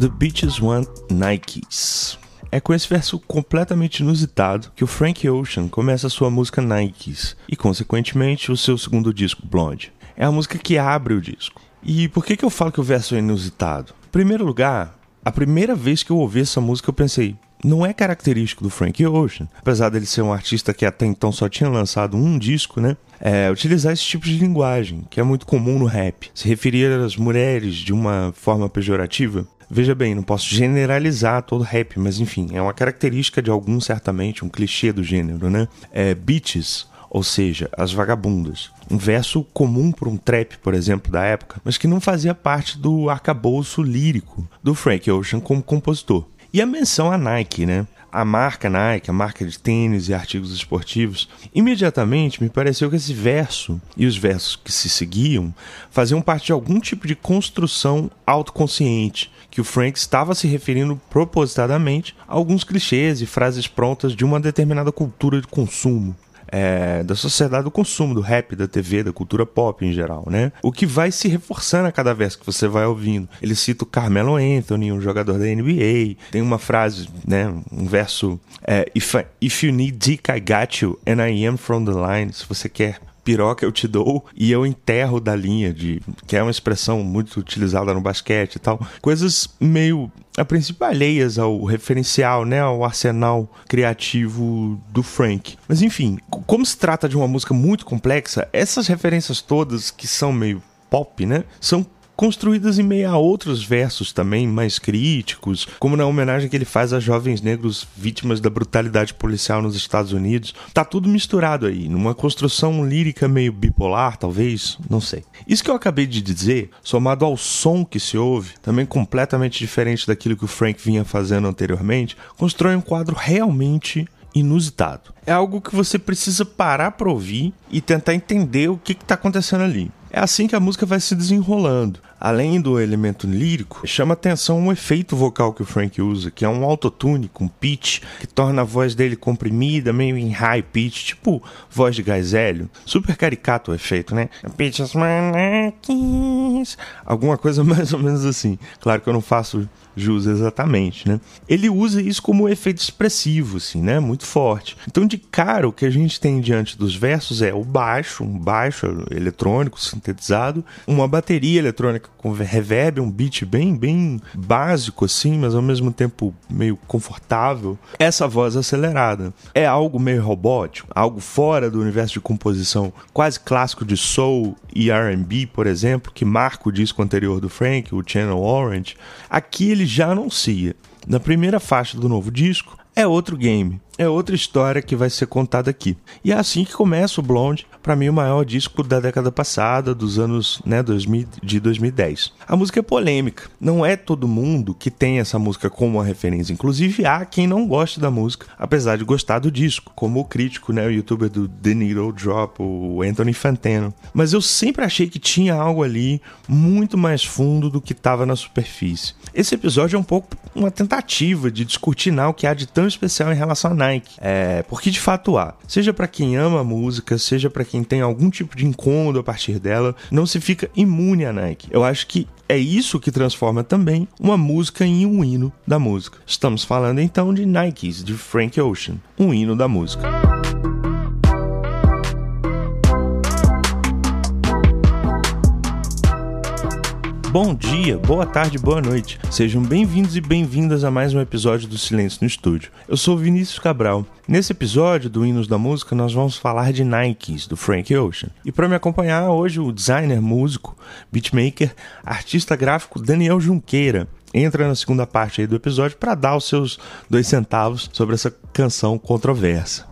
The Beaches Want Nikes. É com esse verso completamente inusitado que o Frank Ocean começa a sua música Nikes e, consequentemente, o seu segundo disco, Blonde. É a música que abre o disco. E por que, que eu falo que o verso é inusitado? Em primeiro lugar, a primeira vez que eu ouvi essa música eu pensei, não é característico do Frank Ocean, apesar dele ser um artista que até então só tinha lançado um disco, né? É, utilizar esse tipo de linguagem, que é muito comum no rap. Se referir às mulheres de uma forma pejorativa, Veja bem, não posso generalizar todo rap, mas enfim, é uma característica de alguns, certamente, um clichê do gênero, né? É, bitches, ou seja, as vagabundas. Um verso comum para um trap, por exemplo, da época, mas que não fazia parte do arcabouço lírico do Frank Ocean como compositor. E a menção à Nike, né? a marca Nike, a marca de tênis e artigos esportivos, imediatamente me pareceu que esse verso e os versos que se seguiam faziam parte de algum tipo de construção autoconsciente, que o Frank estava se referindo propositadamente a alguns clichês e frases prontas de uma determinada cultura de consumo é, da sociedade do consumo, do rap, da TV, da cultura pop em geral, né? O que vai se reforçando a cada vez que você vai ouvindo. Ele cita o Carmelo Anthony, um jogador da NBA, tem uma frase, né, um verso, é, if, I, if you need dick, I got you, and I am from the line. Se você quer piroca eu te dou e eu enterro da linha, de que é uma expressão muito utilizada no basquete e tal. Coisas meio a princípio alheias ao referencial, né, ao arsenal criativo do Frank. Mas enfim, como se trata de uma música muito complexa, essas referências todas que são meio pop, né, são construídas em meio a outros versos também mais críticos, como na homenagem que ele faz a jovens negros vítimas da brutalidade policial nos Estados Unidos. Tá tudo misturado aí, numa construção lírica meio bipolar, talvez, não sei. Isso que eu acabei de dizer, somado ao som que se ouve, também completamente diferente daquilo que o Frank vinha fazendo anteriormente, constrói um quadro realmente inusitado. É algo que você precisa parar para ouvir e tentar entender o que está acontecendo ali. É assim que a música vai se desenrolando. Além do elemento lírico, chama atenção um efeito vocal que o Frank usa, que é um autotune com pitch, que torna a voz dele comprimida, meio em high pitch, tipo voz de gás hélio. Super caricato o efeito, né? Alguma coisa mais ou menos assim. Claro que eu não faço jus exatamente, né? Ele usa isso como um efeito expressivo, assim, né? Muito forte. Então, de cara, o que a gente tem diante dos versos é o baixo, um baixo eletrônico sintetizado, uma bateria eletrônica com reverb, um beat bem, bem básico, assim, mas ao mesmo tempo meio confortável. Essa voz acelerada é algo meio robótico, algo fora do universo de composição quase clássico de soul e R&B, por exemplo, que marca o disco anterior do Frank, o Channel Orange. Aqui ele já anuncia. Na primeira faixa do novo disco, é outro game, é outra história que vai ser contada aqui. E é assim que começa o Blonde, para mim o maior disco da década passada, dos anos né, 2000, de 2010. A música é polêmica, não é todo mundo que tem essa música como uma referência, inclusive há quem não goste da música, apesar de gostar do disco, como o crítico, né, o youtuber do The Needle Drop, o Anthony Fantano. Mas eu sempre achei que tinha algo ali muito mais fundo do que estava na superfície. Esse episódio é um pouco uma tentativa de descortinar o que há de tão especial em relação a Nike. É, porque de fato há. Seja para quem ama a música, seja para quem tem algum tipo de incômodo a partir dela, não se fica imune a Nike. Eu acho que é isso que transforma também uma música em um hino da música. Estamos falando então de Nikes, de Frank Ocean, um hino da música. Bom dia, boa tarde, boa noite. Sejam bem-vindos e bem-vindas a mais um episódio do Silêncio no Estúdio. Eu sou Vinícius Cabral. Nesse episódio do Hinos da Música, nós vamos falar de Nikes, do Frank Ocean. E para me acompanhar hoje, o designer, músico, beatmaker, artista gráfico Daniel Junqueira entra na segunda parte do episódio para dar os seus dois centavos sobre essa canção controversa.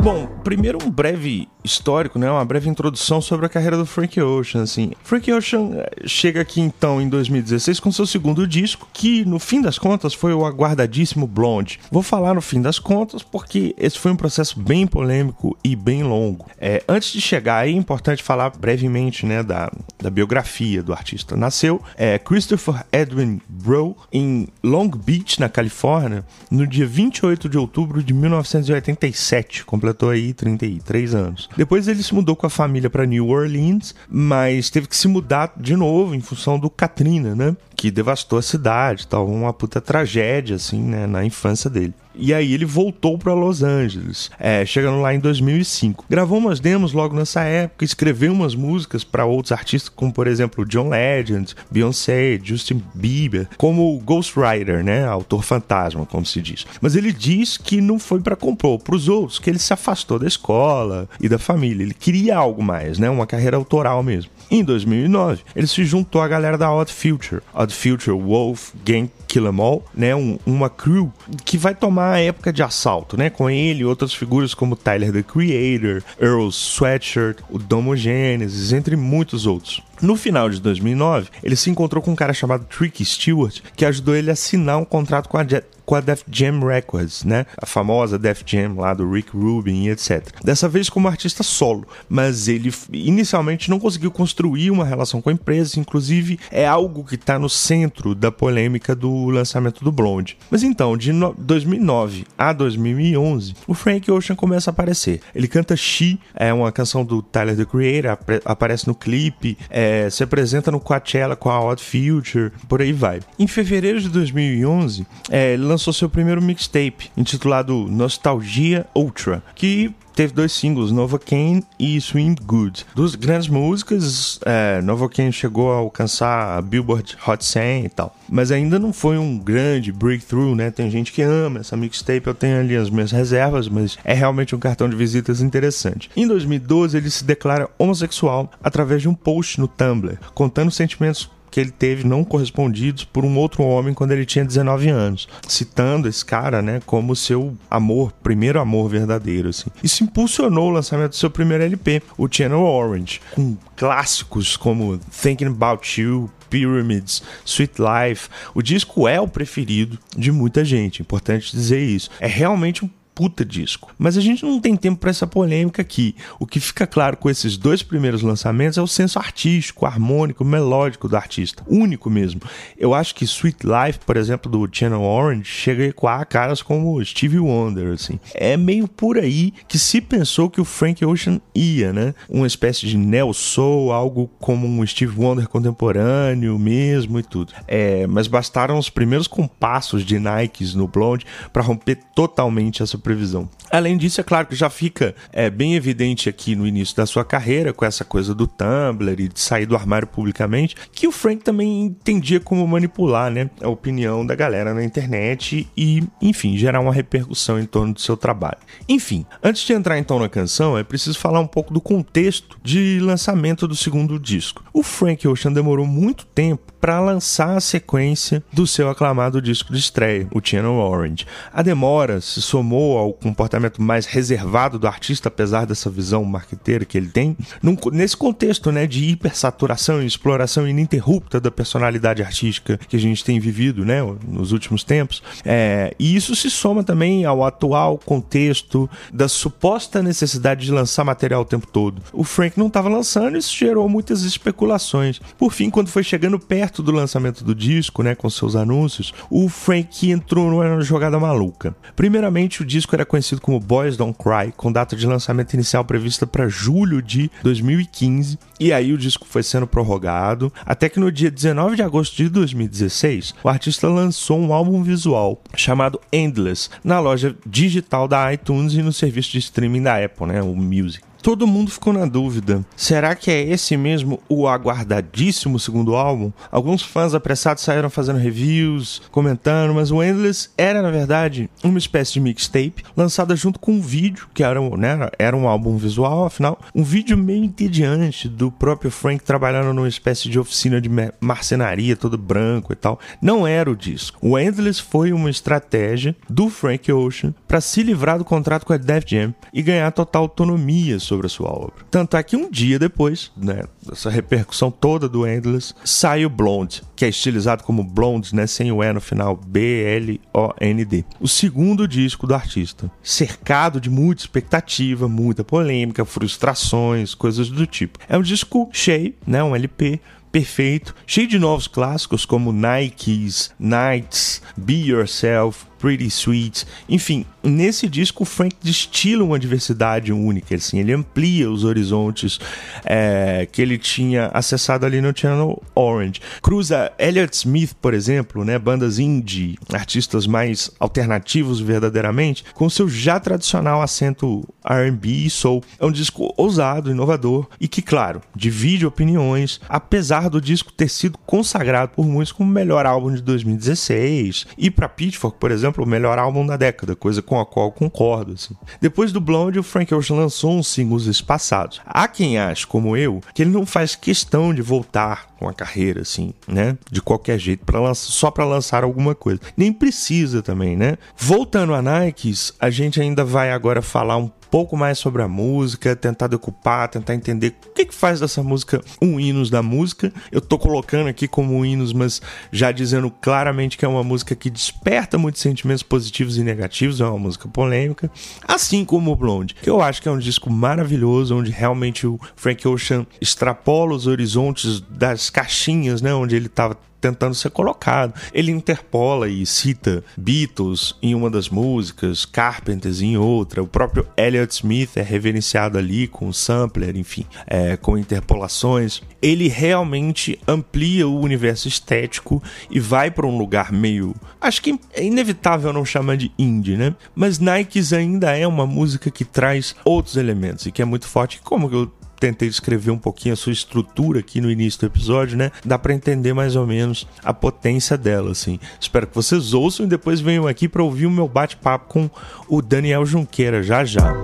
Bom, primeiro um breve histórico, né? Uma breve introdução sobre a carreira do Frank Ocean, assim. Frank Ocean eh, chega aqui então em 2016 com seu segundo disco, que no fim das contas foi o aguardadíssimo Blonde. Vou falar no fim das contas porque esse foi um processo bem polêmico e bem longo. É, antes de chegar aí, é importante falar brevemente, né, da, da biografia do artista. Nasceu é, Christopher Edwin Bro em Long Beach, na Califórnia, no dia 28 de outubro de 1987, completou aí 33 anos. Depois ele se mudou com a família para New Orleans, mas teve que se mudar de novo em função do Katrina, né? Que devastou a cidade, tal, uma puta tragédia assim, né, na infância dele. E aí ele voltou para Los Angeles, é, chegando lá em 2005. Gravou umas demos logo nessa época, escreveu umas músicas para outros artistas, como por exemplo John Legend, Beyoncé, Justin Bieber, como Ghostwriter, né, autor fantasma, como se diz. Mas ele diz que não foi para compor para os outros, que ele se afastou da escola e da família. Ele queria algo mais, né, uma carreira autoral mesmo. Em 2009, ele se juntou à galera da Odd Future, Odd Future Wolf Gang Kill 'Em All, né, um, uma crew que vai tomar a época de assalto, né, com ele e outras figuras como Tyler the Creator, Earl Sweatshirt, o Domo Genesis, entre muitos outros. No final de 2009, ele se encontrou com um cara chamado Tricky Stewart, que ajudou ele a assinar um contrato com a, com a Def Jam Records, né? A famosa Def Jam lá do Rick Rubin e etc. Dessa vez como artista solo, mas ele inicialmente não conseguiu construir uma relação com a empresa, inclusive é algo que está no centro da polêmica do lançamento do Blonde. Mas então, de 2009 a 2011, o Frank Ocean começa a aparecer. Ele canta She, é uma canção do Tyler the Creator, aparece no clipe, é, é, se apresenta no Coachella com a Odd Future, por aí vai. Em fevereiro de 2011, é, ele lançou seu primeiro mixtape, intitulado Nostalgia Ultra, que teve dois singles, Novocaine e Swing Good. Duas grandes músicas, é, Novocaine chegou a alcançar a Billboard Hot 100 e tal. Mas ainda não foi um grande breakthrough, né? Tem gente que ama essa mixtape, eu tenho ali as minhas reservas, mas é realmente um cartão de visitas interessante. Em 2012, ele se declara homossexual através de um post no Tumblr, contando sentimentos que ele teve não correspondidos por um outro homem quando ele tinha 19 anos, citando esse cara, né, como seu amor, primeiro amor verdadeiro, assim. Isso impulsionou o lançamento do seu primeiro LP, o Channel Orange, com clássicos como Thinking About You, Pyramids, Sweet Life. O disco é o preferido de muita gente, importante dizer isso. É realmente um puta disco. Mas a gente não tem tempo para essa polêmica aqui. O que fica claro com esses dois primeiros lançamentos é o senso artístico, harmônico, melódico do artista. Único mesmo. Eu acho que Sweet Life, por exemplo, do Channel Orange, chega a ecoar caras como Stevie Wonder, assim. É meio por aí que se pensou que o Frank Ocean ia, né? Uma espécie de neo soul, algo como um Steve Wonder contemporâneo mesmo e tudo. É, mas bastaram os primeiros compassos de Nikes no Blonde para romper totalmente essa previsão. Além disso, é claro que já fica é, bem evidente aqui no início da sua carreira, com essa coisa do Tumblr e de sair do armário publicamente, que o Frank também entendia como manipular né, a opinião da galera na internet e, enfim, gerar uma repercussão em torno do seu trabalho. Enfim, antes de entrar então na canção, é preciso falar um pouco do contexto de lançamento do segundo disco. O Frank Ocean demorou muito tempo para lançar a sequência do seu aclamado disco de estreia, o Channel Orange. A demora se somou ao comportamento mais reservado do artista, apesar dessa visão marqueteira que ele tem, num, nesse contexto né, de hipersaturação e exploração ininterrupta da personalidade artística que a gente tem vivido né, nos últimos tempos. É, e isso se soma também ao atual contexto da suposta necessidade de lançar material o tempo todo. O Frank não estava lançando e isso gerou muitas especulações. Por fim, quando foi chegando perto do lançamento do disco, né, com seus anúncios, o Frank entrou numa jogada maluca. Primeiramente, o disco era conhecido como Boys Don't Cry, com data de lançamento inicial prevista para julho de 2015, e aí o disco foi sendo prorrogado, até que no dia 19 de agosto de 2016, o artista lançou um álbum visual chamado Endless na loja digital da iTunes e no serviço de streaming da Apple, né, o Music todo mundo ficou na dúvida: será que é esse mesmo o aguardadíssimo segundo álbum? Alguns fãs apressados saíram fazendo reviews, comentando, mas o Endless era, na verdade, uma espécie de mixtape lançada junto com um vídeo, que era, né, era um álbum visual, afinal, um vídeo meio entediante do próprio Frank trabalhando numa espécie de oficina de marcenaria, todo branco e tal. Não era o disco. O Endless foi uma estratégia do Frank Ocean para se livrar do contrato com a Def Jam e ganhar total autonomia sobre a sua obra. Tanto é que um dia depois, né, dessa repercussão toda do Endless, sai o Blonde, que é estilizado como Blonde, né, sem o E no final, B-L-O-N-D. O segundo disco do artista, cercado de muita expectativa, muita polêmica, frustrações, coisas do tipo. É um disco cheio, né, um LP perfeito, cheio de novos clássicos como Nikes, Nights, Be Yourself, Pretty Sweet. Enfim, nesse disco o Frank destila uma diversidade única, assim, ele amplia os horizontes é, que ele tinha acessado ali no Channel Orange. Cruza Elliott Smith, por exemplo, né, bandas indie, artistas mais alternativos verdadeiramente, com seu já tradicional acento R&B e soul. É um disco ousado, inovador e que, claro, divide opiniões, apesar do disco ter sido consagrado por muitos como o melhor álbum de 2016 e para Pitchfork, por exemplo, o melhor álbum da década, coisa com a qual concordo. Assim. Depois do Blonde, o Frank Ocean lançou uns singles espaçados. Há quem ache, como eu, que ele não faz questão de voltar com a carreira, assim, né? De qualquer jeito, pra lançar, só para lançar alguma coisa. Nem precisa também, né? Voltando a Nikes, a gente ainda vai agora falar um pouco mais sobre a música, tentar decupar, tentar entender o que, que faz dessa música um hinos da música. Eu tô colocando aqui como hinos, mas já dizendo claramente que é uma música que desperta muitos sentimentos positivos e negativos, é uma música polêmica, assim como o Blonde, que eu acho que é um disco maravilhoso, onde realmente o Frank Ocean extrapola os horizontes das caixinhas, né, onde ele estava tentando ser colocado. Ele interpola e cita Beatles em uma das músicas, Carpenters em outra, o próprio Elliott Smith é reverenciado ali com o sampler, enfim, é, com interpolações. Ele realmente amplia o universo estético e vai para um lugar meio. Acho que é inevitável não chamar de indie, né? Mas Nikes ainda é uma música que traz outros elementos e que é muito forte. Como eu tentei descrever um pouquinho a sua estrutura aqui no início do episódio, né? Dá para entender mais ou menos a potência dela, assim. Espero que vocês ouçam e depois venham aqui para ouvir o meu bate-papo com o Daniel Junqueira já já.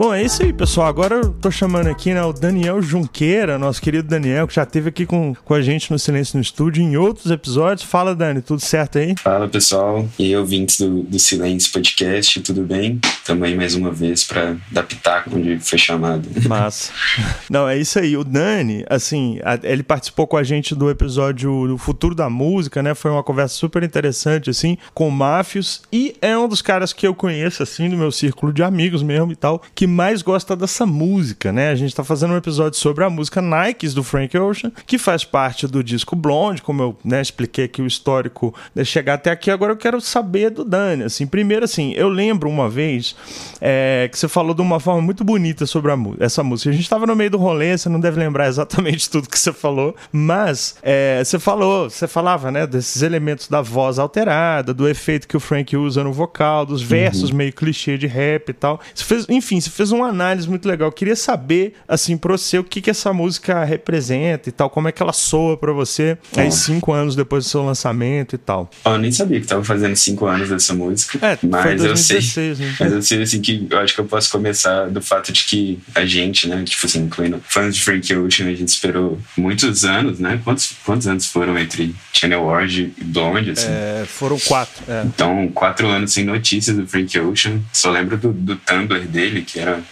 Bom, é isso aí, pessoal. Agora eu tô chamando aqui né, o Daniel Junqueira, nosso querido Daniel, que já esteve aqui com, com a gente no Silêncio no Estúdio em outros episódios. Fala, Dani, tudo certo aí? Fala, pessoal. E ouvintes do, do Silêncio Podcast, tudo bem? Também mais uma vez para dar pitaco onde foi chamado. Massa. Não, é isso aí. O Dani, assim, ele participou com a gente do episódio do Futuro da Música, né? Foi uma conversa super interessante, assim, com o Máfios. E é um dos caras que eu conheço, assim, do meu círculo de amigos mesmo e tal, que mais gosta dessa música, né? A gente tá fazendo um episódio sobre a música Nikes do Frank Ocean, que faz parte do disco Blonde, como eu né, expliquei aqui o histórico de chegar até aqui. Agora eu quero saber do Dani. Assim, primeiro, assim, eu lembro uma vez é, que você falou de uma forma muito bonita sobre essa música. A gente tava no meio do rolê, você não deve lembrar exatamente tudo que você falou, mas é, você falou, você falava, né, desses elementos da voz alterada, do efeito que o Frank usa no vocal, dos versos uhum. meio clichê de rap e tal. Você fez, enfim, você fez uma análise muito legal. Eu queria saber, assim, pra você, o que, que essa música representa e tal, como é que ela soa pra você aí cinco anos depois do seu lançamento e tal. Eu nem sabia que tava fazendo cinco anos dessa música. É, mas 2016, eu sei. Né? Mas eu sei, assim, que eu acho que eu posso começar do fato de que a gente, né, tipo assim, incluindo fãs de Frank Ocean, a gente esperou muitos anos, né? Quantos, quantos anos foram entre Channel Orange e Blonde, assim? É, foram quatro. É. Então, quatro anos sem notícias do Frank Ocean. Só lembro do, do Tumblr dele, que era era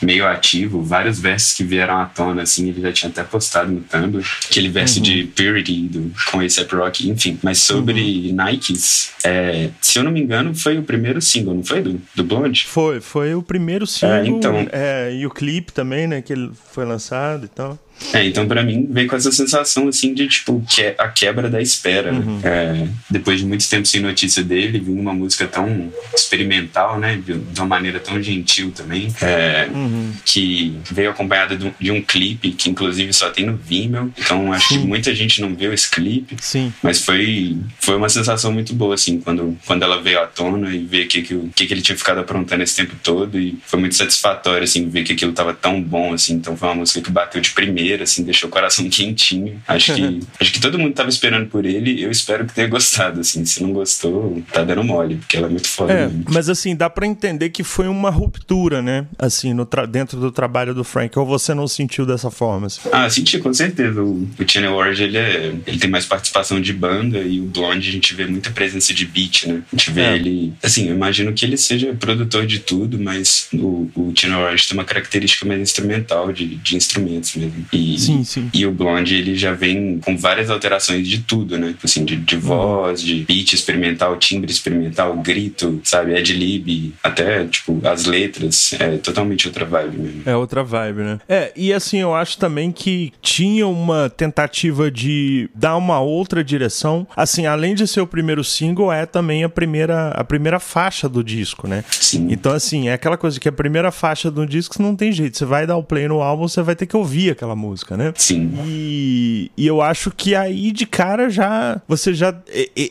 meio ativo, vários versos que vieram à tona, assim, ele já tinha até postado no Tumblr, aquele verso uhum. de Purity do, com esse Rock, enfim. Mas sobre uhum. Nikes, é, se eu não me engano, foi o primeiro single, não foi? Do, do Blonde? Foi, foi o primeiro single. É, então... É, e o clipe também, né, que ele foi lançado e tal. É, então para mim veio com essa sensação assim de tipo que é a quebra da espera. Né? Uhum. É, depois de muito tempo sem notícia dele, vindo uma música tão experimental, né, de, uma maneira tão gentil também, é, uhum. que veio acompanhada de, de, um clipe que inclusive só tem no Vimeo. Então acho Sim. que muita gente não viu esse clipe. Sim. Mas foi foi uma sensação muito boa assim quando quando ela veio à tona e ver que que, que, que ele tinha ficado aprontando esse tempo todo e foi muito satisfatório assim ver que aquilo tava tão bom assim. Então foi uma música que bateu de primeira, assim, deixou o coração quentinho. Acho que acho que todo mundo tava esperando por ele. Eu espero que tenha gostado, assim. Se não gostou, tá dando mole, porque ela é muito foda. É, mas assim dá para entender que foi uma ruptura, né? Assim, no dentro do trabalho do Frank. Ou você não sentiu dessa forma? Assim? Ah, senti com certeza. O, o Channel Ward ele é, ele tem mais participação de banda e o Blonde a gente vê muita presença de beat, né? A gente vê é. ele, assim, eu imagino que ele seja produtor de tudo, mas o, o Channel Ward tem uma característica mais instrumental de, de instrumentos mesmo. E, sim, sim. E o Blonde, ele já vem com várias alterações de tudo, né? Assim, de, de voz, de beat experimental, timbre experimental, grito, sabe? Ad-lib, até, tipo, as letras. É totalmente outra vibe mesmo. É outra vibe, né? É, e assim, eu acho também que tinha uma tentativa de dar uma outra direção. Assim, além de ser o primeiro single, é também a primeira, a primeira faixa do disco, né? Sim. Então, assim, é aquela coisa que a primeira faixa do disco não tem jeito. Você vai dar o play no álbum, você vai ter que ouvir aquela música, né? Sim. E, e eu acho que aí de cara já. Você já.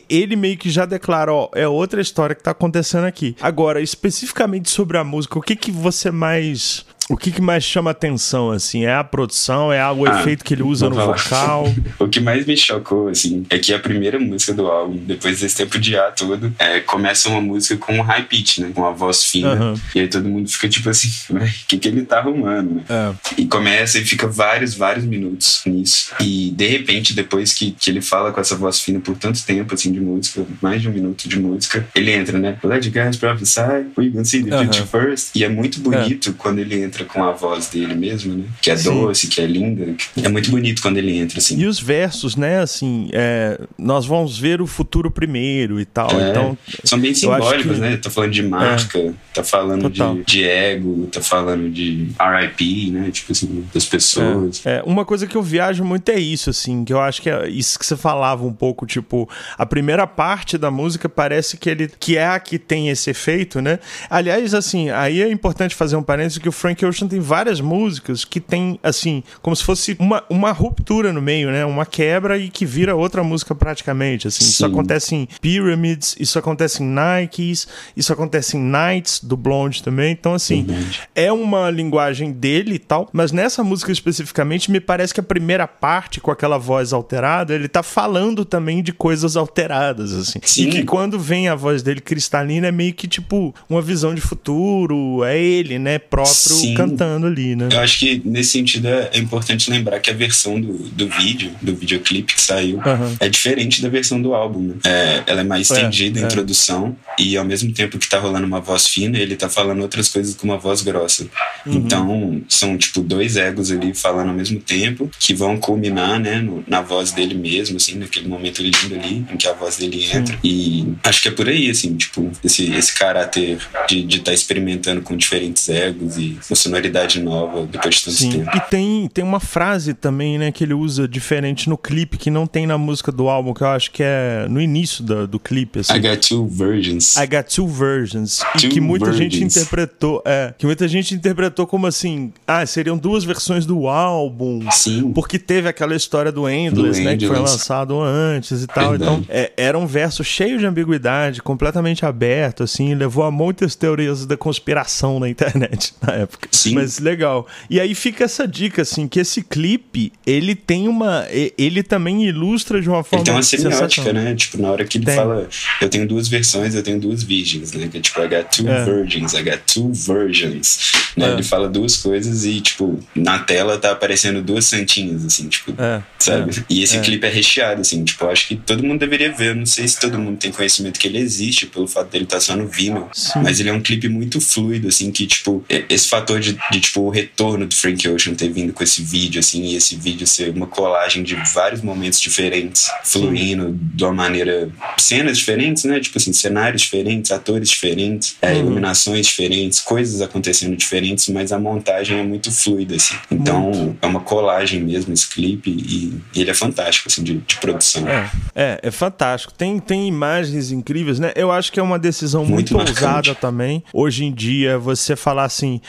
Ele meio que já declara: ó, é outra história que tá acontecendo aqui. Agora, especificamente sobre a música, o que que você mais o que, que, mais chama atenção, assim? É a produção? É o ah, efeito que ele usa no vocal? o que mais me chocou, assim, é que a primeira música do álbum, depois desse tempo de ar todo, é, começa uma música com um high pitch, né? Com uma voz fina. Uhum. E aí todo mundo fica tipo assim, o que, que ele tá arrumando? Né? É. E começa e fica vários, vários minutos nisso. E de repente, depois que, que ele fala com essa voz fina por tanto tempo, assim, de música, mais de um minuto de música, ele entra, né? Let you guys prophesy, we gonna see the future uhum. first. E é muito bonito é. quando ele entra entra com a voz dele mesmo, né? Que é Sim. doce, que é linda. É muito bonito quando ele entra, assim. E os versos, né? Assim, é, nós vamos ver o futuro primeiro e tal. É, então, são bem simbólicos, que... né? Tá falando de marca, é. tá falando de, de, ego, tá falando de RIP, né? Tipo assim, das pessoas. É. é. uma coisa que eu viajo muito é isso, assim, que eu acho que é isso que você falava um pouco, tipo, a primeira parte da música parece que ele que é a que tem esse efeito, né? Aliás, assim, aí é importante fazer um parênteses que o Frank Ocean tem várias músicas que tem, assim, como se fosse uma, uma ruptura no meio, né? Uma quebra e que vira outra música praticamente, assim. Sim. Isso acontece em Pyramids, isso acontece em Nikes, isso acontece em Nights, do Blonde também. Então, assim, é uma linguagem dele e tal, mas nessa música especificamente, me parece que a primeira parte, com aquela voz alterada, ele tá falando também de coisas alteradas, assim. Sim. E que quando vem a voz dele cristalina, é meio que, tipo, uma visão de futuro, é ele, né, próprio Sim cantando ali, né? Eu acho que nesse sentido é, é importante lembrar que a versão do, do vídeo, do videoclipe que saiu, uhum. é diferente da versão do álbum. Né? É, ela é mais estendida, é, a é. introdução, e ao mesmo tempo que tá rolando uma voz fina, ele tá falando outras coisas com uma voz grossa. Uhum. Então, são tipo dois egos ali falando ao mesmo tempo, que vão culminar, né, no, na voz dele mesmo, assim, naquele momento lindo ali, em que a voz dele entra. Sim. E acho que é por aí, assim, tipo, esse, esse caráter de estar de tá experimentando com diferentes egos e sonoridade nova depois de tanto Sim. tempo. E tem, tem uma frase também, né, que ele usa diferente no clipe, que não tem na música do álbum, que eu acho que é no início do, do clipe. Assim. I got two versions. I got two versions. Two e que muita versions. gente interpretou, é, que muita gente interpretou como assim, ah, seriam duas versões do álbum. Sim. Porque teve aquela história do Endless, do né, Endless. que foi lançado antes e tal. Verdade. Então, é, era um verso cheio de ambiguidade, completamente aberto, assim, levou a muitas teorias da conspiração na internet na época. Sim. Mas legal. E aí fica essa dica, assim, que esse clipe, ele tem uma. Ele também ilustra de uma forma. Ele tem uma semiótica, né? Tipo, na hora que ele tem. fala, eu tenho duas versões, eu tenho duas virgens, né? Que é tipo, I got two é. virgins, I got two versions. Né? É. Ele fala duas coisas e, tipo, na tela tá aparecendo duas santinhas, assim, tipo, é. sabe? É. E esse é. clipe é recheado, assim, tipo, acho que todo mundo deveria ver. Eu não sei se todo mundo tem conhecimento que ele existe, pelo fato dele estar tá só no Vimeo, Sim. mas ele é um clipe muito fluido, assim, que, tipo, esse fator de, de, tipo, o retorno do Frank Ocean ter vindo com esse vídeo, assim, e esse vídeo ser uma colagem de vários momentos diferentes, fluindo Sim. de uma maneira. cenas diferentes, né? Tipo assim, cenários diferentes, atores diferentes, é, uhum. iluminações diferentes, coisas acontecendo diferentes, mas a montagem é muito fluida, assim. Então, muito. é uma colagem mesmo esse clipe e, e ele é fantástico, assim, de, de produção. É, é, é, fantástico. Tem, tem imagens incríveis, né? Eu acho que é uma decisão muito, muito ousada também. Hoje em dia, você falar assim,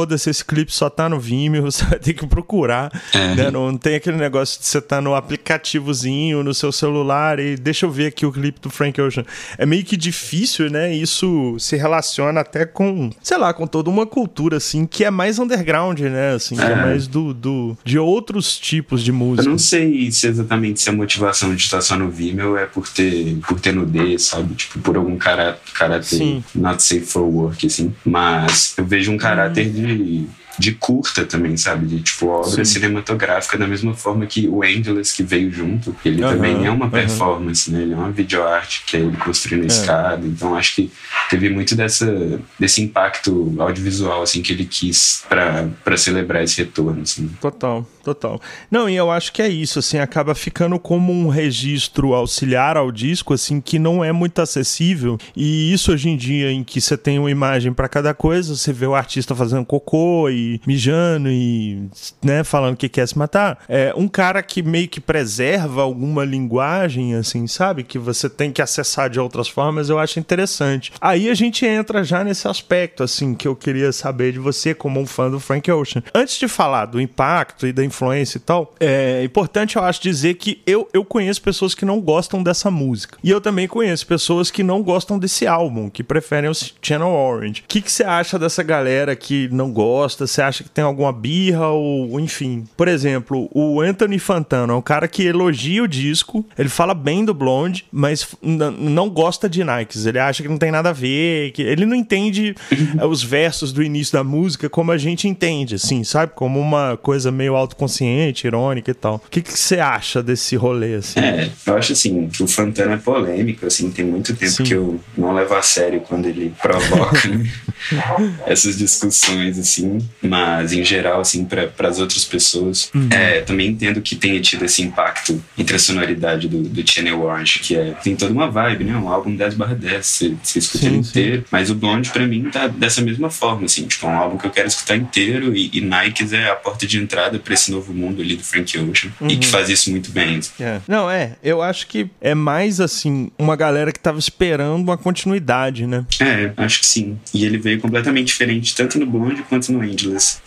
foda-se, esse clipe só tá no Vimeo, você vai ter que procurar, é. né? Não tem aquele negócio de você tá no aplicativozinho, no seu celular e deixa eu ver aqui o clipe do Frank Ocean. É meio que difícil, né? Isso se relaciona até com, sei lá, com toda uma cultura, assim, que é mais underground, né? Assim, é. que é mais do, do, de outros tipos de música. Eu não sei se exatamente se a motivação de estar só no Vimeo é por ter, por ter nudez, sabe? Tipo, por algum cara, caráter Sim. not safe for work, assim. Mas eu vejo um caráter hum. de Hmm. De curta também, sabe? De tipo obra Sim. cinematográfica, da mesma forma que o Angeles que veio junto, ele uhum, também é uma performance, uhum. né? Ele é uma videoarte que é ele construindo a é. escada. Então acho que teve muito dessa, desse impacto audiovisual assim que ele quis para celebrar esse retorno. Assim. Total, total. Não, e eu acho que é isso, assim, acaba ficando como um registro auxiliar ao disco, assim, que não é muito acessível. E isso hoje em dia, em que você tem uma imagem para cada coisa, você vê o artista fazendo cocô e mijando e, né, falando que quer se matar. É um cara que meio que preserva alguma linguagem, assim, sabe? Que você tem que acessar de outras formas, eu acho interessante. Aí a gente entra já nesse aspecto, assim, que eu queria saber de você como um fã do Frank Ocean. Antes de falar do impacto e da influência e tal, é importante, eu acho, dizer que eu, eu conheço pessoas que não gostam dessa música. E eu também conheço pessoas que não gostam desse álbum, que preferem o Channel Orange. O que, que você acha dessa galera que não gosta? Você acha que tem alguma birra ou, enfim. Por exemplo, o Anthony Fantano é um cara que elogia o disco, ele fala bem do Blonde, mas não gosta de Nikes. Ele acha que não tem nada a ver, que ele não entende eh, os versos do início da música como a gente entende, assim, sabe? Como uma coisa meio autoconsciente, irônica e tal. O que, que você acha desse rolê, assim? É, eu acho assim, que o Fantano é polêmico, assim, tem muito tempo Sim. que eu não levo a sério quando ele provoca né? essas discussões, assim. Mas, em geral, assim, para as outras pessoas, uhum. é, também entendo que tenha tido esse impacto entre a sonoridade do, do Channel Orange, que é, tem toda uma vibe, né? Um álbum 10 barra 10, você, você escuta sim, ele inteiro. Sim. Mas o Blonde, para mim, tá dessa mesma forma, assim, tipo, é um álbum que eu quero escutar inteiro e, e Nikes é a porta de entrada para esse novo mundo ali do Frank Ocean uhum. e que uhum. faz isso muito bem. Assim. É. Não, é, eu acho que é mais, assim, uma galera que tava esperando uma continuidade, né? É, acho que sim. E ele veio completamente diferente, tanto no Blonde quanto no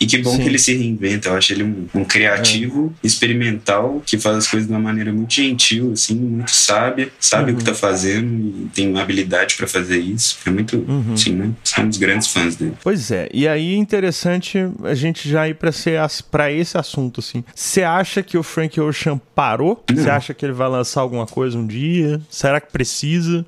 E que bom Sim. que ele se reinventa. Eu acho ele um, um criativo, é. experimental, que faz as coisas de uma maneira muito gentil, assim, muito sábia, sabe uhum. o que tá fazendo e tem uma habilidade para fazer isso. É muito, uhum. sim, né? Somos grandes fãs dele. Pois é. E aí é interessante a gente já ir para esse assunto, assim. Você acha que o Frank Ocean parou? Você acha que ele vai lançar alguma coisa um dia? Será que precisa?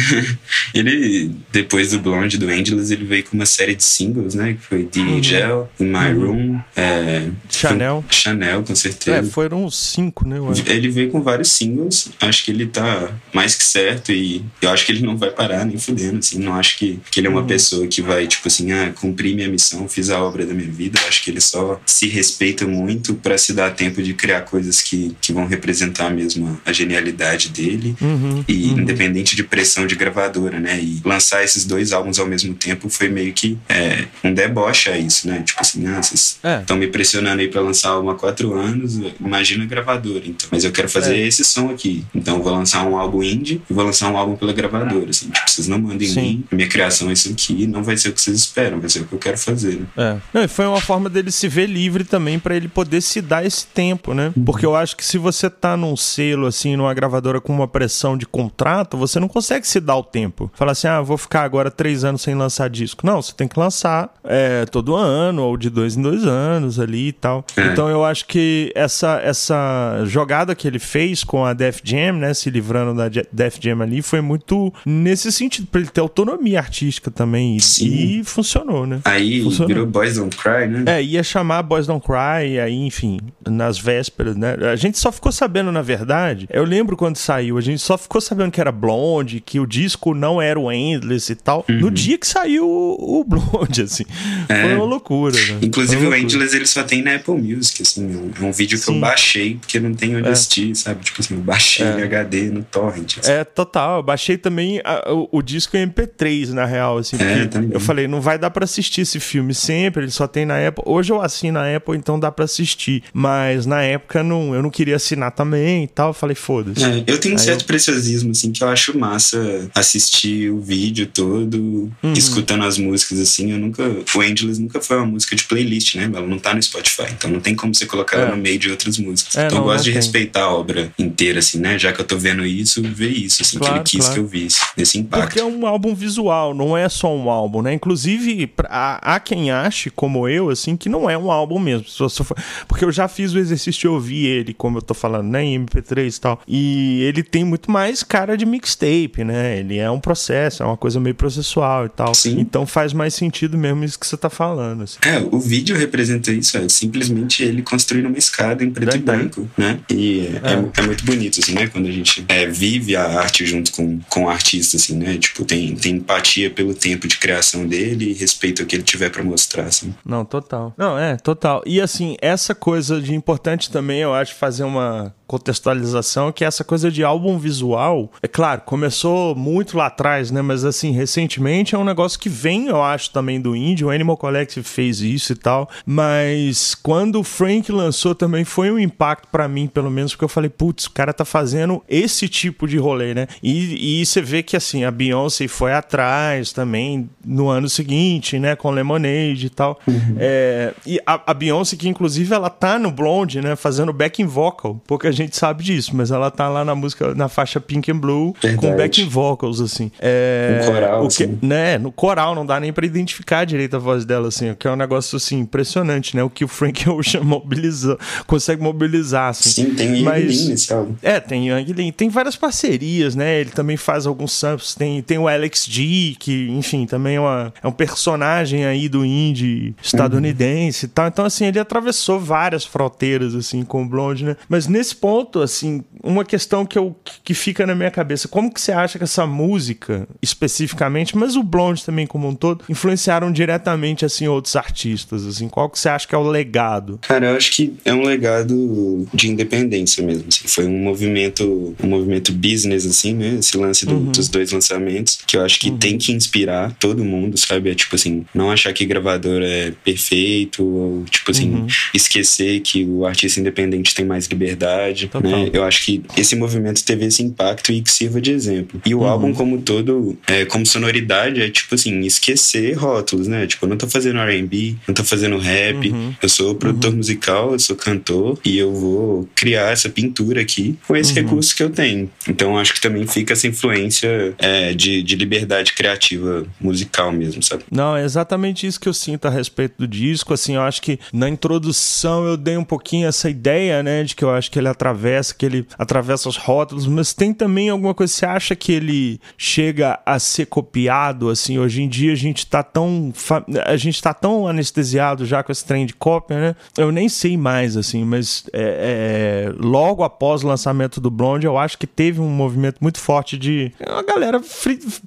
ele, depois do Blonde, do Angeles, ele veio com uma série de singles, né? Que foi The uhum. Gel, In My uhum. Room, é, Chanel. Chanel, com certeza. É, foram cinco, né? Ele veio com vários singles. Acho que ele tá mais que certo e eu acho que ele não vai parar nem fudendo, assim. Não acho que, que ele é uma uhum. pessoa que vai, tipo assim, ah, cumprir minha missão, fiz a obra da minha vida. Acho que ele só se respeita muito para se dar tempo de criar coisas que, que vão representar mesmo a genialidade dele. Uhum. E uhum. independente de pressão de gravadora, né? E lançar esses dois álbuns ao mesmo tempo foi meio que é, um deboche a isso, né? Tipo assim, ah, vocês estão é. me pressionando aí pra lançar álbum há quatro anos, imagina a gravadora, então. Mas eu quero fazer é. esse som aqui. Então eu vou lançar um álbum indie e vou lançar um álbum pela gravadora, assim. Tipo, vocês não mandem Sim. mim, minha criação é isso aqui, não vai ser o que vocês esperam, vai ser o que eu quero fazer, né? É. Não, e foi uma forma dele se ver livre também para ele poder se dar esse tempo, né? Uhum. Porque eu acho que se você tá num selo, assim, numa gravadora com uma pressão de contrato, você não consegue se dar o tempo. Falar assim, ah, vou ficar agora três anos sem lançar disco. Não, você tem que lançar é, todo ano, ou de dois em dois anos ali e tal. É. Então eu acho que essa, essa jogada que ele fez com a Def Jam, né, se livrando da Def Jam ali, foi muito nesse sentido, pra ele ter autonomia artística também. E, Sim. e funcionou, né? Aí funcionou. virou Boys Don't Cry, né? É, ia chamar Boys Don't Cry, aí, enfim, nas vésperas, né? A gente só ficou sabendo, na verdade, eu lembro quando saiu, a gente só ficou sabendo que era Blonde, que o disco não era o Endless e tal, uhum. no dia que saiu o, o Blonde, assim. É. Foi uma loucura, né? Inclusive o Angeles ele só tem na Apple Music, assim, é um vídeo que Sim. eu baixei porque não tem onde é. assistir, sabe? Tipo assim, eu baixei é. em HD no torrent. Assim. É, total, eu baixei também a, o, o, disco em MP3, na real, assim, é, eu falei, não vai dar para assistir esse filme sempre, ele só tem na Apple. Hoje eu assino na Apple, então dá para assistir, mas na época não, eu não queria assinar também e tal, eu falei, foda-se. É, eu tenho um certo eu... preciosismo, assim, que eu acho massa assistir o vídeo todo, uhum. escutando as músicas, assim, eu nunca, o Angeles nunca foi uma música de playlist, né? Ela não tá no Spotify, então não tem como você colocar é. ela no meio de outras músicas. É, então não, eu gosto de tem. respeitar a obra inteira, assim, né? Já que eu tô vendo isso, ver isso, assim, claro, que ele quis claro. que eu visse, nesse impacto. Porque é um álbum visual, não é só um álbum, né? Inclusive, há, há quem ache, como eu, assim, que não é um álbum mesmo. Porque eu já fiz o exercício de ouvir ele, como eu tô falando, né? Em MP3 e tal. E ele tem muito mais cara de mixtape, né? Ele é um processo, é uma coisa meio processual e tal. Sim. Então faz mais sentido mesmo isso que você tá falando. Assim. É, o vídeo representa isso, é simplesmente ele construindo uma escada em preto e branco, né? E é. É, é, muito bonito, assim, né? Quando a gente é, vive a arte junto com, com o artista, assim, né? Tipo, tem, tem empatia pelo tempo de criação dele e respeito ao que ele tiver para mostrar, assim. Não, total. Não, é, total. E assim, essa coisa de importante também, eu acho, fazer uma contextualização, que é essa coisa de álbum visual. É claro, começou muito lá atrás, né? Mas assim, recentemente é um negócio que vem, eu acho, também do indie. O Animal Collective fez isso e tal. Mas quando o Frank lançou também foi um impacto para mim, pelo menos, porque eu falei, putz, o cara tá fazendo esse tipo de rolê, né? E, e você vê que assim, a Beyoncé foi atrás também no ano seguinte, né? Com Lemonade e tal. Uhum. É, e a, a Beyoncé, que inclusive ela tá no Blonde, né? Fazendo backing vocal. Porque a gente sabe disso, mas ela tá lá na música, na faixa Pink and Blue, Verdade. com backing vocals, assim. É, no coral, o que, assim. né, no coral, não dá nem pra identificar direito a voz dela, assim, que é um negócio, assim, impressionante, né? O que o Frank Ocean mobiliza, consegue mobilizar, assim. Sim, tem o Yang Lin nesse álbum. É, tem Yang Lin. Tem várias parcerias, né? Ele também faz alguns samples, tem, tem o Alex G, que, enfim, também é, uma, é um personagem aí do indie estadunidense uhum. e tal. Então, assim, ele atravessou várias fronteiras, assim, com o Blonde, né? Mas nesse ponto ponto, assim, uma questão que, eu, que fica na minha cabeça. Como que você acha que essa música, especificamente, mas o Blonde também como um todo, influenciaram diretamente, assim, outros artistas, assim? Qual que você acha que é o legado? Cara, eu acho que é um legado de independência mesmo, assim. Foi um movimento, um movimento business, assim, né? Esse lance do, uhum. dos dois lançamentos, que eu acho que uhum. tem que inspirar todo mundo, sabe? É tipo assim, não achar que gravador é perfeito, ou tipo assim, uhum. esquecer que o artista independente tem mais liberdade né? Eu acho que esse movimento teve esse impacto e que sirva de exemplo. E o uhum. álbum como todo, é, como sonoridade, é tipo assim, esquecer rótulos, né? Tipo, eu não tô fazendo R&B, não tô fazendo rap, uhum. eu sou produtor uhum. musical, eu sou cantor e eu vou criar essa pintura aqui com esse uhum. recurso que eu tenho. Então acho que também fica essa influência é, de, de liberdade criativa musical mesmo, sabe? Não, é exatamente isso que eu sinto a respeito do disco. Assim, eu acho que na introdução eu dei um pouquinho essa ideia, né, de que eu acho que ele atravessa, que ele atravessa os rótulos, mas tem também alguma coisa, você acha que ele chega a ser copiado, assim, hoje em dia a gente tá tão, a gente tá tão anestesiado já com esse trem de cópia, né? Eu nem sei mais, assim, mas é, é, logo após o lançamento do Blonde, eu acho que teve um movimento muito forte de a galera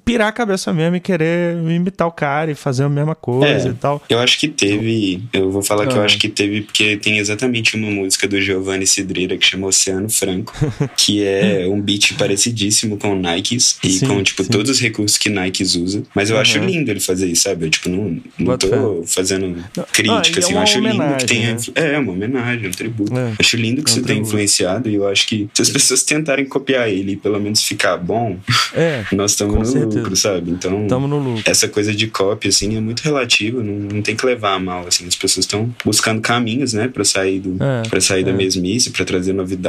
pirar a cabeça mesmo e querer imitar o cara e fazer a mesma coisa é, e tal. Eu acho que teve, eu vou falar que eu ah. acho que teve, porque tem exatamente uma música do Giovanni Cidreira que chama Oceano Franco, que é um beat parecidíssimo com Nikes e sim, com, tipo, sim. todos os recursos que Nikes usa. Mas eu uhum. acho lindo ele fazer isso, sabe? Eu, tipo, não, não tô fazendo crítica, ah, assim. É eu acho lindo que tenha. Né? É, uma homenagem, um tributo. É, acho lindo que é um isso tenha influenciado e eu acho que se as pessoas tentarem copiar ele e pelo menos ficar bom, é, nós estamos no certeza. lucro, sabe? Então, Tamo no lucro. essa coisa de cópia, assim, é muito relativa, não, não tem que levar a mal, assim. As pessoas estão buscando caminhos, né, pra sair, do, é, pra sair da é. mesmice, pra trazer novidade,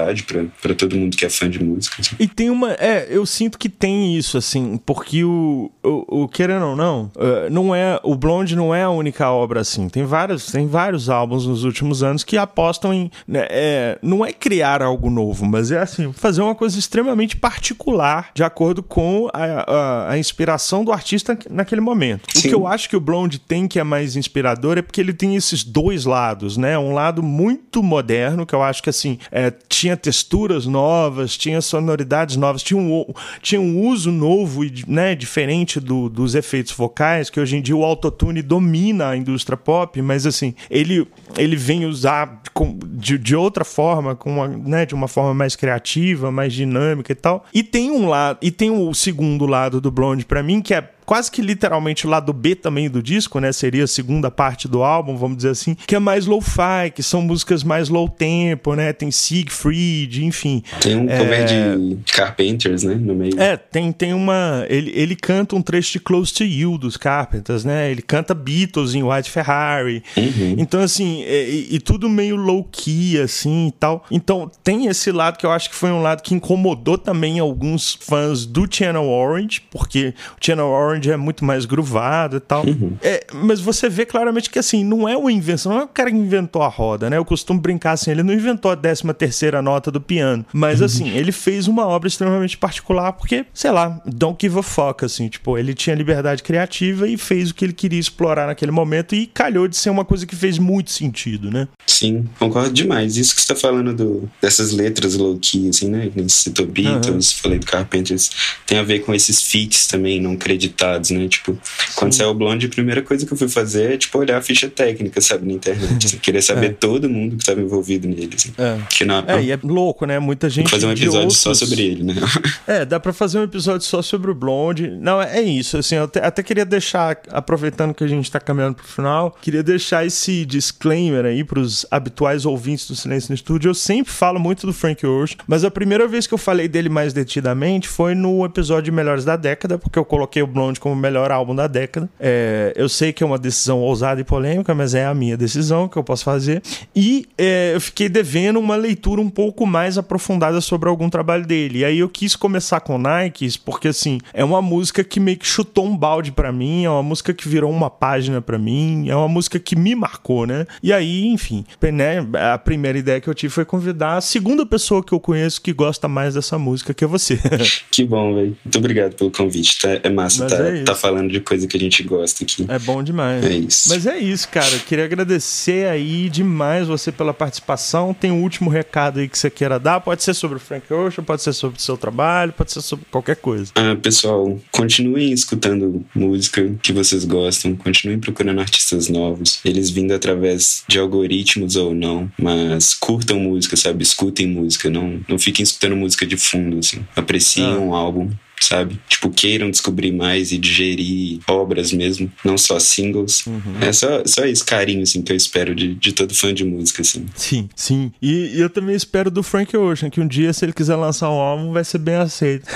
para todo mundo que é fã de música. Assim. E tem uma. É, eu sinto que tem isso, assim, porque o. o, o querendo ou não, uh, não é. O Blonde não é a única obra assim. Tem vários, tem vários álbuns nos últimos anos que apostam em. Né, é, não é criar algo novo, mas é assim, fazer uma coisa extremamente particular, de acordo com a, a, a inspiração do artista naquele momento. Sim. O que eu acho que o Blonde tem que é mais inspirador é porque ele tem esses dois lados, né? Um lado muito moderno, que eu acho que assim, é, tinha texturas novas, tinha sonoridades novas, tinha um, tinha um uso novo e né, diferente do, dos efeitos vocais, que hoje em dia o autotune domina a indústria pop, mas assim, ele, ele vem usar com, de, de outra forma, com uma, né, de uma forma mais criativa, mais dinâmica e tal. E tem um lado, e tem o segundo lado do Blonde para mim, que é quase que literalmente o lado B também do disco, né? Seria a segunda parte do álbum, vamos dizer assim, que é mais low-fi, que são músicas mais low tempo, né? Tem Siegfried, enfim. Tem um é... cover de Carpenters, né? No meio. É, tem, tem uma. Ele, ele canta um trecho de Close to You dos Carpenters, né? Ele canta Beatles em White Ferrari. Uhum. Então, assim, é, e, e, tudo meio low-key, assim e tal. Então, tem esse lado que eu acho que foi um lado que incomodou também alguns fãs do Channel Orange, porque o Channel Orange Orange é muito mais groovado e tal. Uhum. É, mas você vê claramente que assim, não é uma invenção, não é o cara que inventou a roda, né? Eu costumo brincar assim, ele não inventou a 13 terceira nota do piano, mas uhum. assim, ele fez uma obra extremamente particular porque, sei lá, don't give a fuck, assim, tipo, ele tinha liberdade criativa e fez o que ele queria explorar naquele momento e calhou de ser uma coisa que fez muito sentido, né? Sim, concordo demais. Isso que você tá falando do, dessas letras low-key, assim, né? Você citou Beatles, uhum. falei do Carpenters, tem a ver com esses feats também não creditados né? Tipo, quando saiu o Blonde, a primeira coisa que eu fui fazer é, tipo, olhar a ficha técnica, sabe, na internet. Assim, querer saber é. todo mundo que estava envolvido nele, assim. É. Que não, é, e é louco, né? Muita gente. fazer um episódio outros... só sobre ele, né? É, dá pra fazer um episódio só sobre o Blonde. Não, é isso, assim, eu até queria deixar, aproveitando que a gente tá caminhando pro final, queria deixar esse disclaimer aí pros habituais ouvintes do Silêncio no Estúdio. Eu sempre falo muito do Frank Ocean, mas a primeira vez que eu falei dele mais detidamente foi no episódio de Melhores da Década, porque eu coloquei o Blonde como o melhor álbum da década. É, eu sei que é uma decisão ousada e polêmica, mas é a minha decisão que eu posso fazer. E é, eu fiquei devendo uma leitura um pouco mais aprofundada sobre algum trabalho dele. E aí eu quis começar com Nikes, porque assim, é uma música que meio que chutou um balde para mim, é uma música que virou uma página para mim, é uma música que me marcou, né? E aí, enfim, né, a primeira ideia que eu tive foi convidar a segunda pessoa que eu conheço que gosta mais dessa música, que é você. que bom, velho. Muito obrigado pelo convite, tá? É massa, tá? É tá falando de coisa que a gente gosta aqui. É bom demais. É isso. Mas é isso, cara. Eu queria agradecer aí demais você pela participação. Tem um último recado aí que você queira dar. Pode ser sobre o Frank Ocean, pode ser sobre o seu trabalho, pode ser sobre qualquer coisa. Ah, pessoal, continuem escutando música que vocês gostam, continuem procurando artistas novos. Eles vindo através de algoritmos ou não, mas curtam música, sabe? Escutem música, não, não fiquem escutando música de fundo, assim. Apreciem ah. um álbum, sabe? Tipo, queiram descobrir mais e digerir obras mesmo, não só singles. Uhum. É só, só esse carinho, assim, que eu espero de, de todo fã de música, assim. Sim, sim. E, e eu também espero do Frank Ocean, que um dia, se ele quiser lançar um álbum, vai ser bem aceito.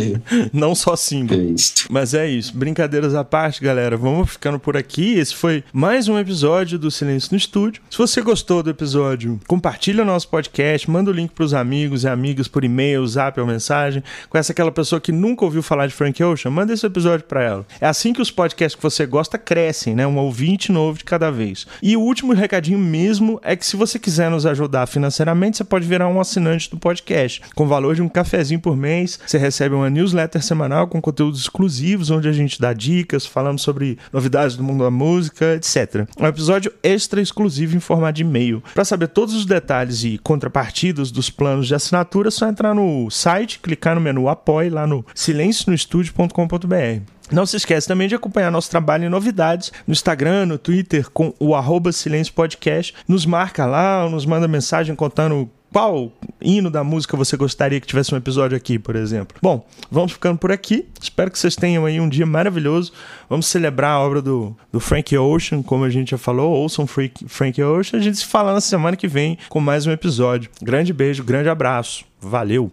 não só single. É isso. Mas é isso. Brincadeiras à parte, galera. Vamos ficando por aqui. Esse foi mais um episódio do Silêncio no Estúdio. Se você gostou do episódio, compartilha o nosso podcast, manda o link pros amigos e amigas por e-mail, zap ou mensagem. Conhece aquela pessoa que nunca nunca ouviu falar de Frank Ocean, manda esse episódio para ela. É assim que os podcasts que você gosta crescem, né? Um ouvinte novo de cada vez. E o último recadinho mesmo é que se você quiser nos ajudar financeiramente, você pode virar um assinante do podcast. Com o valor de um cafezinho por mês, você recebe uma newsletter semanal com conteúdos exclusivos, onde a gente dá dicas, falando sobre novidades do mundo da música, etc. Um episódio extra exclusivo em formato de e-mail. Para saber todos os detalhes e contrapartidas dos planos de assinatura, é só entrar no site, clicar no menu Apoie lá no silencionostudio.com.br. Não se esqueça também de acompanhar nosso trabalho e novidades no Instagram, no Twitter, com o arroba Silêncio Podcast. Nos marca lá, nos manda mensagem contando qual hino da música você gostaria que tivesse um episódio aqui, por exemplo. Bom, vamos ficando por aqui. Espero que vocês tenham aí um dia maravilhoso. Vamos celebrar a obra do, do Frank Ocean, como a gente já falou. Ouçam Frank, Frank Ocean. A gente se fala na semana que vem com mais um episódio. Grande beijo, grande abraço. Valeu!